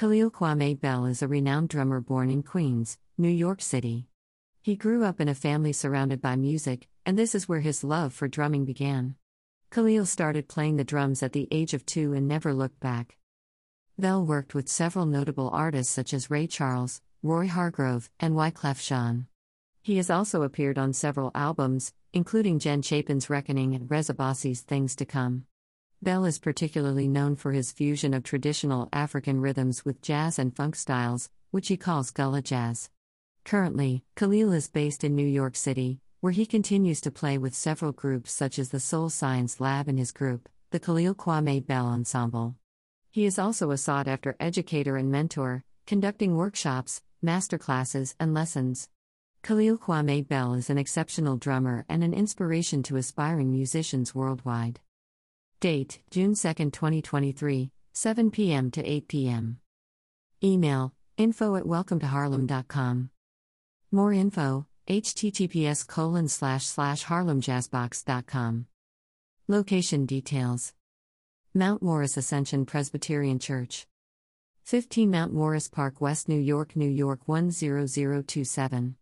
Khalil Kwame Bell is a renowned drummer born in Queens, New York City. He grew up in a family surrounded by music, and this is where his love for drumming began. Khalil started playing the drums at the age of two and never looked back. Bell worked with several notable artists such as Ray Charles, Roy Hargrove, and Wyclef Jean. He has also appeared on several albums, including Jen Chapin's Reckoning and Reza Bassi's Things to Come. Bell is particularly known for his fusion of traditional African rhythms with jazz and funk styles, which he calls gullah jazz. Currently, Khalil is based in New York City, where he continues to play with several groups such as the Soul Science Lab and his group, the Khalil Kwame Bell Ensemble. He is also a sought after educator and mentor, conducting workshops, masterclasses, and lessons. Khalil Kwame Bell is an exceptional drummer and an inspiration to aspiring musicians worldwide. Date June 2, 2023, 7 p.m. to 8 p.m. Email info at welcometoharlem.com. More info https colon slash slash harlemjazzbox.com. Location details Mount Morris Ascension Presbyterian Church. 15 Mount Morris Park, West New York, New York 10027.